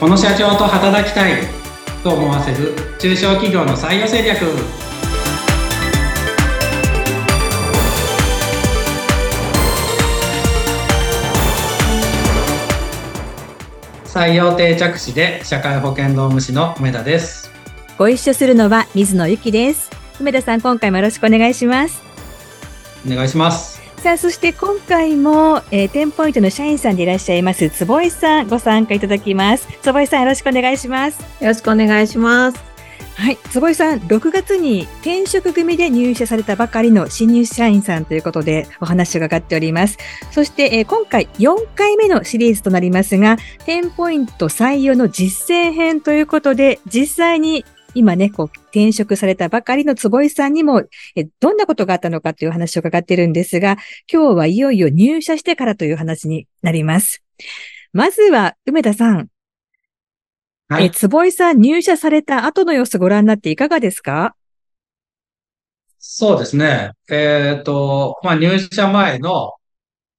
この社長と働きたいと思わせる中小企業の採用戦略。採用定着士で社会保険労務士の梅田です。ご一緒するのは水野ゆきです。梅田さん今回もよろしくお願いします。お願いしますさあそして今回も、えー、テンポイントの社員さんでいらっしゃいます坪井さんご参加いただきます坪井さんよろしくお願いしますよろしくお願いしますはい。坪井さん、6月に転職組で入社されたばかりの新入社員さんということでお話を伺っております。そして、えー、今回4回目のシリーズとなりますが、テンポイント採用の実践編ということで、実際に今ね、こう、転職されたばかりの坪井さんにも、えどんなことがあったのかという話を伺っているんですが、今日はいよいよ入社してからという話になります。まずは、梅田さん、はい、え、坪井さん入社された後の様子ご覧になっていかがですか？そうですね。えっ、ー、と、まあ、入社前の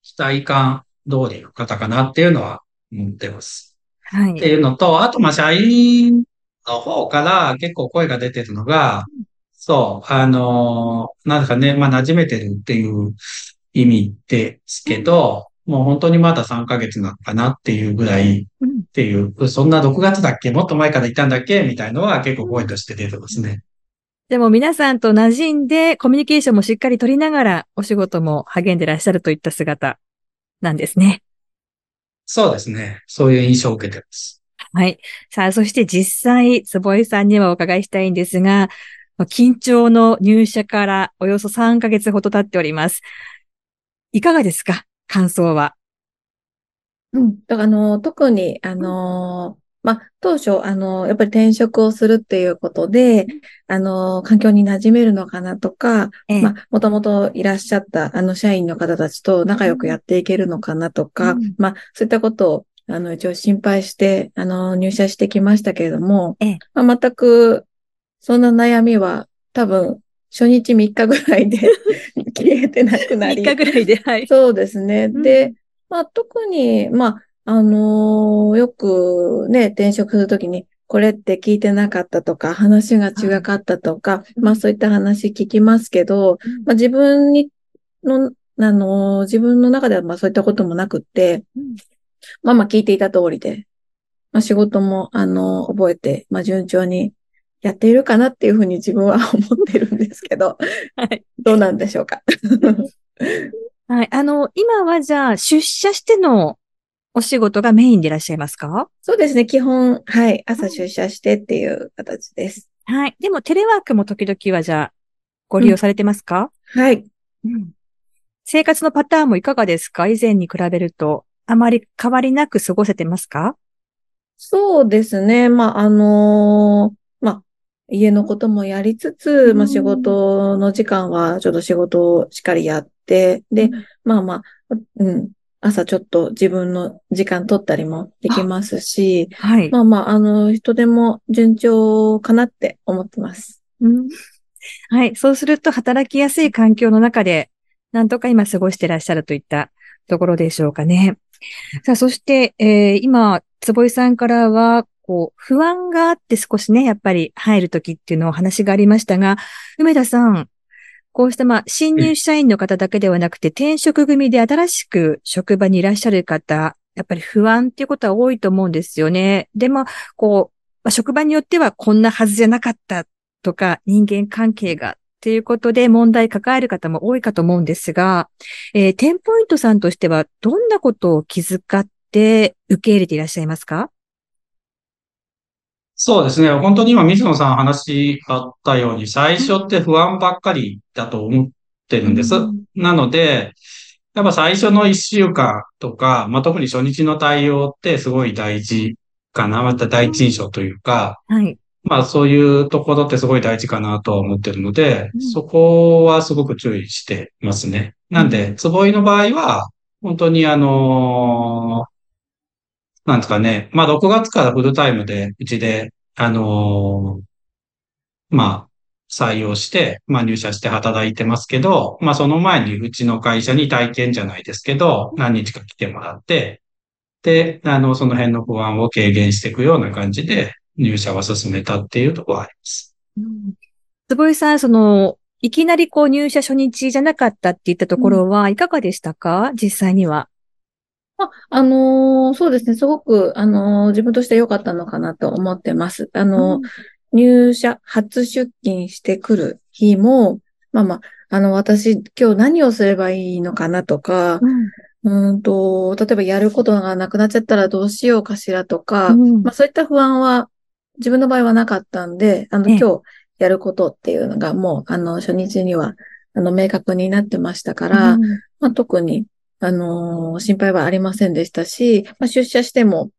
期待感通りの方かなっていうのは思ってます。はい。っていうのと、あと、ま、社員の方から結構声が出てるのが、そう、あの、なんですかね、まあ、馴染めてるっていう意味ですけど、もう本当にまだ3ヶ月なのかなっていうぐらいっていう、そんな6月だっけ？もっと前からいたんだっけ？みたいのは結構声として出てますね。でも皆さんと馴染んでコミュニケーションもしっかり取りながらお仕事も励んでらっしゃるといった姿なんですね。そうですね。そういう印象を受けてます。はい。さあ、そして実際、坪井さんにはお伺いしたいんですが、緊張の入社からおよそ3ヶ月ほど経っております。いかがですか？感想は。うん。だから、あの、特に、あの、まあ、当初、あの、やっぱり転職をするっていうことで、あの、環境に馴染めるのかなとか、ええ、まあ、もともといらっしゃった、あの、社員の方たちと仲良くやっていけるのかなとか、うん、まあ、そういったことを、あの、一応心配して、あの、入社してきましたけれども、ええ、まあ、全く、そんな悩みは、多分、初日3日ぐらいで 消えてなくなり。3日ぐらいで、はい。そうですね。うん、で、まあ特に、まあ、あのー、よくね、転職するときに、これって聞いてなかったとか、話が違かったとか、まあそういった話聞きますけど、まあ自分に、の、あのー、自分の中ではまあそういったこともなくって、まあまあ聞いていた通りで、まあ仕事も、あのー、覚えて、まあ順調にやっているかなっていうふうに自分は思ってるんですけど、はい。どうなんでしょうか？はい。あの、今はじゃあ、出社してのお仕事がメインでいらっしゃいますか？そうですね。基本、はい。朝出社してっていう形です。はい。でも、テレワークも時々はじゃあ、ご利用されてますか、うん、はい、うん。生活のパターンもいかがですか？以前に比べると、あまり変わりなく過ごせてますか？そうですね。まあ、あのー家のこともやりつつ、まあ仕事の時間はちょっと仕事をしっかりやって、で、まあまあ、うん、朝ちょっと自分の時間取ったりもできますし、はい。まあまあ、あの、人でも順調かなって思ってます。うん、はい。そうすると働きやすい環境の中で、なんとか今過ごしてらっしゃるといったところでしょうかね。さあ、そして、えー、今、坪井さんからは、こう、不安があって少しね、やっぱり入るときっていうのお話がありましたが、梅田さん、こうしたまあ、新入社員の方だけではなくて、転職組で新しく職場にいらっしゃる方、やっぱり不安っていうことは多いと思うんですよね。でも、こう、まあ、職場によってはこんなはずじゃなかったとか、人間関係がっていうことで問題抱える方も多いかと思うんですが、えー、テンポイントさんとしてはどんなことを気遣って受け入れていらっしゃいますか？そうですね。本当に今、水野さん話あったように、最初って不安ばっかりだと思ってるんです。なので、やっぱ最初の一週間とか、まあ、特に初日の対応ってすごい大事かな。また第一印象というか、はい。まあそういうところってすごい大事かなとは思ってるので、うん、そこはすごく注意してますね。なんで、つぼいの場合は、本当にあのーなんですかね。まあ、6月からフルタイムで、うちで、あのー、まあ、採用して、まあ入社して働いてますけど、まあその前にうちの会社に体験じゃないですけど、何日か来てもらって、で、あの、その辺の不安を軽減していくような感じで入社は進めたっていうところはあります。坪井さん、その、いきなりこう入社初日じゃなかったって言ったところはいかがでしたか、うん、実際には。あ、あのー、そうですね。すごく、あのー、自分として良かったのかなと思ってます。あのーうん、入社、初出勤してくる日も、まあまあ、あの、私、今日何をすればいいのかなとか、うん、うんと、例えばやることがなくなっちゃったらどうしようかしらとか、うん、まあそういった不安は自分の場合はなかったんで、あの、今日やることっていうのがもう、あの、初日には、あの、明確になってましたから、うん、まあ、特に、あのー、心配はありませんでしたし、まあ、出社しても、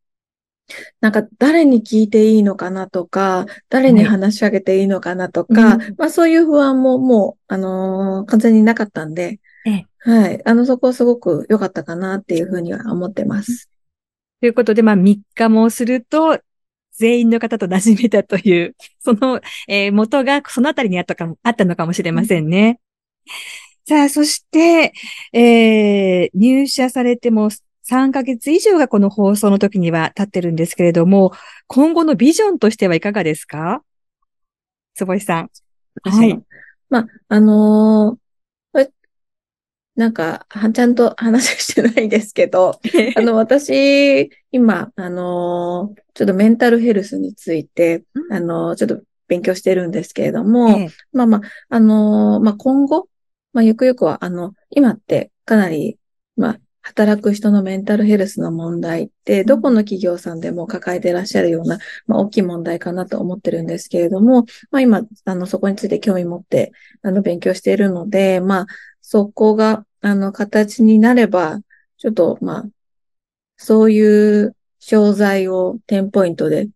なんか誰に聞いていいのかなとか、誰に話しかけていいのかなとか、はい、まあそういう不安ももう、あのー、完全になかったんで、はい。あの、そこはすごく良かったかなっていうふうには思ってます。ということで、まあ3日もすると、全員の方と馴染めたという、その、えー、元がそのあたりにあったかも、あったのかもしれませんね。さあ、そして、えー、入社されても3ヶ月以上がこの放送の時には経ってるんですけれども、今後のビジョンとしてはいかがですか坪井さん。はい。まあ、あのー、なんか、ちゃんと話してないですけど、あの、私、今、あのー、ちょっとメンタルヘルスについて、あのー、ちょっと勉強してるんですけれども、ええ、まあまあ、あのまあ今後、まあゆくゆくは、あの、今ってかなり、まあ、働く人のメンタルヘルスの問題って、どこの企業さんでも抱えていらっしゃるような、まあ、大きい問題かなと思ってるんですけれども、まあ、今、あの、そこについて興味持って、あの、勉強しているので、まあ、そこが、あの、形になれば、ちょっと、まあ、そういう商材をテンポイントで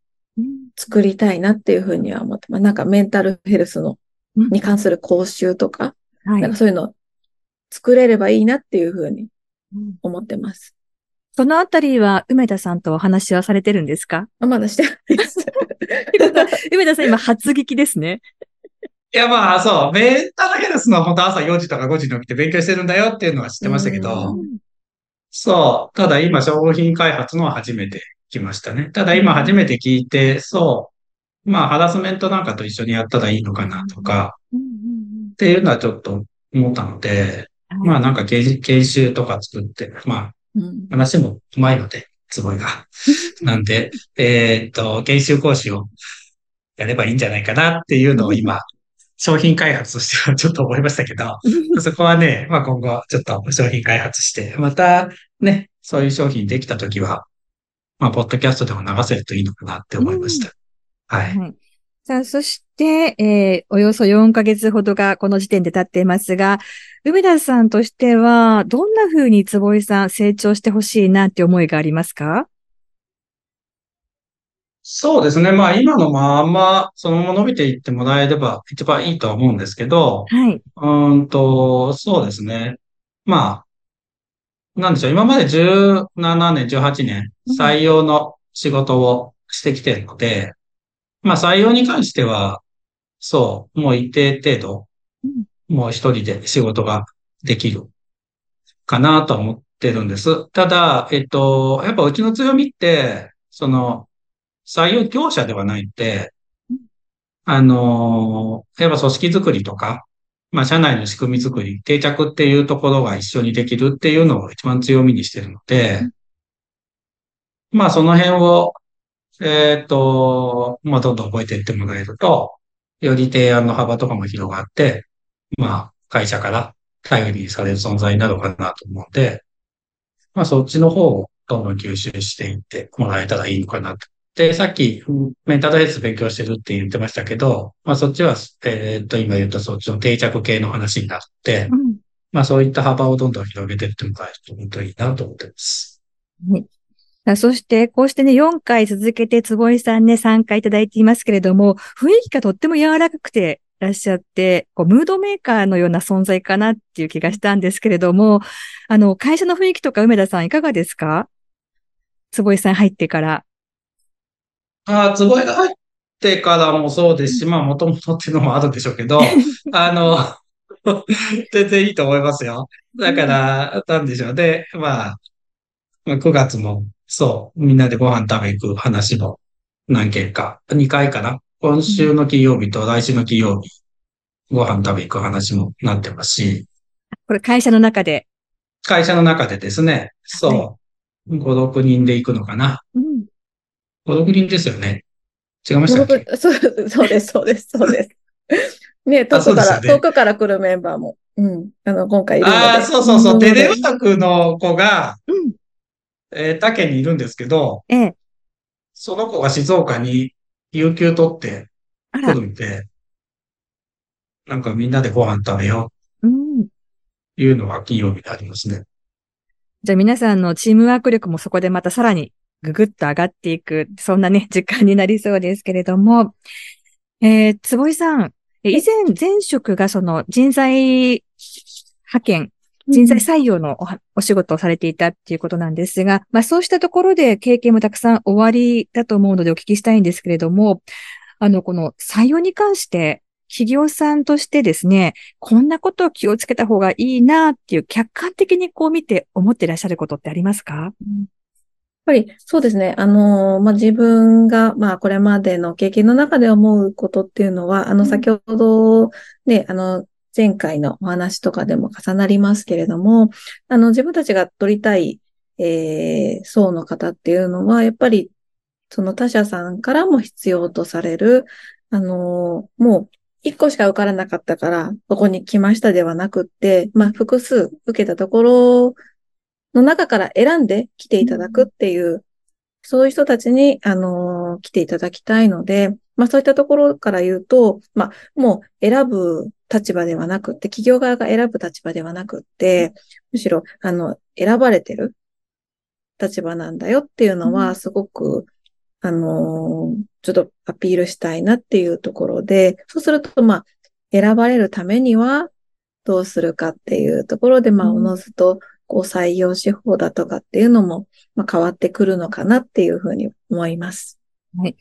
作りたいなっていうふうには思って、まあ、なんかメンタルヘルスの、に関する講習とか、なんかそういうの作れればいいなっていうふうに思ってます。そのあたりは、梅田さんとお話はされてるんですか？あまだしてないです。梅田さん今初聞ですね。いや、まあ、そう、メンタルヘルスの本当朝4時とか5時に起きて勉強してるんだよっていうのは知ってましたけど、そう、ただ今商品開発のは初めて来ましたね。ただ今初めて聞いて、そう、まあ、ハラスメントなんかと一緒にやったらいいのかなとか、っていうのはちょっと思ったので、まあなんか研修とか作って、まあ、話もうまいので、つぼいが。なんで、えっと、研修講師をやればいいんじゃないかなっていうのを今、商品開発としてはちょっと思いましたけど、そこはね、まあ今後ちょっと商品開発して、またね、そういう商品できたときは、まあ、ポッドキャストでも流せるといいのかなって思いました。はい。はいさあ、そして、えー、およそ4ヶ月ほどがこの時点で経っていますが、梅田さんとしては、どんな風に坪井さん成長してほしいなって思いがありますか？そうですね。まあ今のままそのまま伸びていってもらえれば一番いいとは思うんですけど、はい。うんと、そうですね。まあ、なんでしょう。今まで17年、18年、採用の仕事をしてきてるので、まあ採用に関しては、そう、もう一定程度、もう一人で仕事ができるかなと思ってるんです。ただ、えっと、やっぱうちの強みって、その、採用業者ではないって、あの、やっぱ組織づくりとか、まあ、社内の仕組みづくり、定着っていうところが一緒にできるっていうのを一番強みにしてるので、まあ、その辺をえっ、と、まあ、どんどん覚えていってもらえると、より提案の幅とかも広がって、まあ、会社から頼りにされる存在になるかなと思うので、まあ、そっちの方をどんどん吸収していってもらえたらいいのかなと。で、さっき、メンタルヘルス勉強してるって言ってましたけど、まあ、そっちは、えっ、と、今言ったそっちの定着系の話になって、うん、まあ、そういった幅をどんどん広げていってもらえると本当にいいなと思ってます。はいそして、こうしてね、4回続けて坪井さんね、参加いただいていますけれども、雰囲気がとっても柔らかくていらっしゃって、こうムードメーカーのような存在かなっていう気がしたんですけれども、あの、会社の雰囲気とか梅田さんいかがですか？坪井さん入ってから。ああ、坪井が入ってからもそうですし、まあ、もともとっていうのもあるんでしょうけど、あの、全然いいと思いますよ。だから、なんでしょうね。まあ、9月もそう、みんなでご飯食べ行く話も何件か、2回かな。今週の金曜日と来週の金曜日、ご飯食べ行く話もなってますし。これ会社の中で会社の中でですね、そう、5、6人で行くのかな。うん。5、6人ですよね。違いましたっけ？そうそうです、そうです、そうです。ね遠くから、ね、遠くから来るメンバーも、うん、あの、今回いる。ああ、そうそうそう、テレワークの子が、うん、えー、他県にいるんですけど、ええ、その子が静岡に有給取って来るんで、なんかみんなでご飯食べよう。うん。いうのは金曜日でありますね。じゃあ皆さんのチームワーク力もそこでまたさらにぐぐっと上がっていく、そんなね、時間になりそうですけれども、えー、坪井さん、以前、前職がその人材派遣、人材採用のおお仕事をされていたっていうことなんですが、まあそうしたところで経験もたくさん終わりだと思うのでお聞きしたいんですけれども、あの、この採用に関して企業さんとしてですね、こんなことを気をつけた方がいいなっていう客観的にこう見て思っていらっしゃることってありますか、ぱりそうですね。あの、まあ、自分が、まあ、これまでの経験の中で思うことっていうのは、あの、先ほどね、あの、前回のお話とかでも重なりますけれども、あの、自分たちが取りたい、えー、層の方っていうのは、やっぱり、その他社さんからも必要とされる、あの、もう、一個しか受からなかったから、ここに来ましたではなくって、まあ、複数受けたところの中から選んで来ていただくっていう、そういう人たちに、あのー、来ていただきたいので、まあそういったところから言うと、まあもう選ぶ立場ではなくって、企業側が選ぶ立場ではなくって、むしろ、あの、選ばれてる立場なんだよっていうのは、すごく、あのー、ちょっとアピールしたいなっていうところで、そうすると、まあ、選ばれるためにはどうするかっていうところで、まあ、おのずと、こう採用手法だとかっていうのも、まあ、変わってくるのかなっていうふうに思います。はい。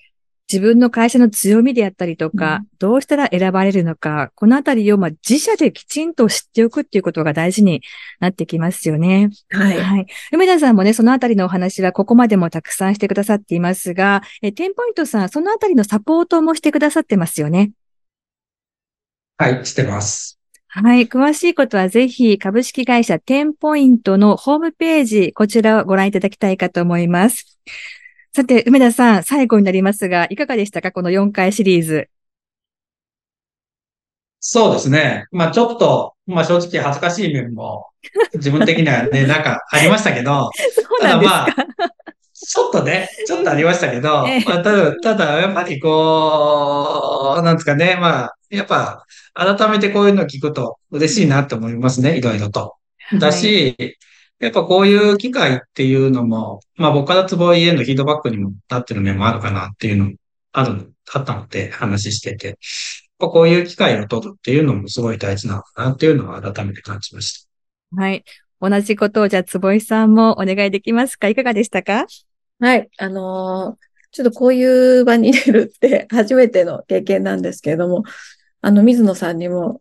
自分の会社の強みであったりとか、うん、どうしたら選ばれるのか、このあたりをまあ自社できちんと知っておくっていうことが大事になってきますよね。はい。はい。梅田さんもね、そのあたりのお話はここまでもたくさんしてくださっていますが、えテンポイントさん、そのあたりのサポートもしてくださってますよね。はい、してます。はい。詳しいことはぜひ株式会社テンポイントのホームページ、こちらをご覧いただきたいかと思います。さて、梅田さん、最後になりますが、いかがでしたか？この4回シリーズ。そうですね。まあちょっと、まあ正直恥ずかしい面も、自分的にはね、なんかありましたけど、ただまあ、ちょっとね、ちょっとありましたけど、ええ、まあ、ただ、ただ、やっぱりこう、なんですかね、まあ、やっぱ、改めてこういうのを聞くと嬉しいなって思いますね、いろいろと。だし、はい、やっぱこういう機会っていうのも、まあ僕から坪井へのフィードバックにもなってる面もあるかなっていうのもある、あったので話してて、こういう機会を取るっていうのもすごい大事なのかなっていうのは改めて感じました。はい。同じことをじゃあ坪井さんもお願いできますか？いかがでしたか？はい。あのー、ちょっとこういう場に出るって初めての経験なんですけれども、あの、水野さんにも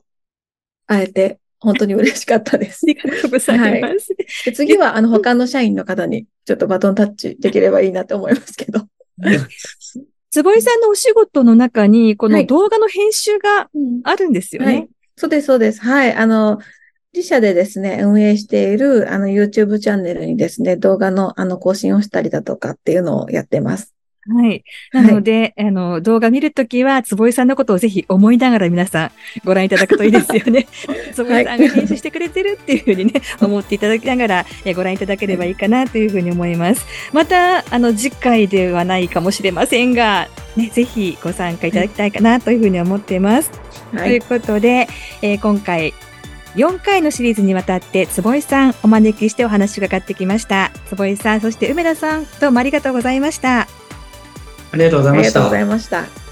会えて本当に嬉しかったです。ありがとうございます。はい、次は、あの、他の社員の方にちょっとバトンタッチできればいいなと思いますけど。坪井さんのお仕事の中に、この動画の編集があるんですよね。はい、そうです、そうです。はい。あの、自社でですね、運営している、あの、YouTube チャンネルにですね、動画の、あの、更新をしたりだとかっていうのをやってます。はい。なので、はい、あの、動画見るときは、坪井さんのことをぜひ思いながら皆さんご覧いただくといいですよね。坪井さんが編集してくれてるっていうふうにね、思っていただきながらえご覧いただければいいかなというふうに思います。また、あの、次回ではないかもしれませんが、ね、ぜひご参加いただきたいかなというふうに思っています。はい、ということで、えー、今回、4回のシリーズにわたって坪井さんお招きしてお話を伺ってきました。坪井さん、そして梅田さん、どうも。ありがとうございました。ありがとうございました。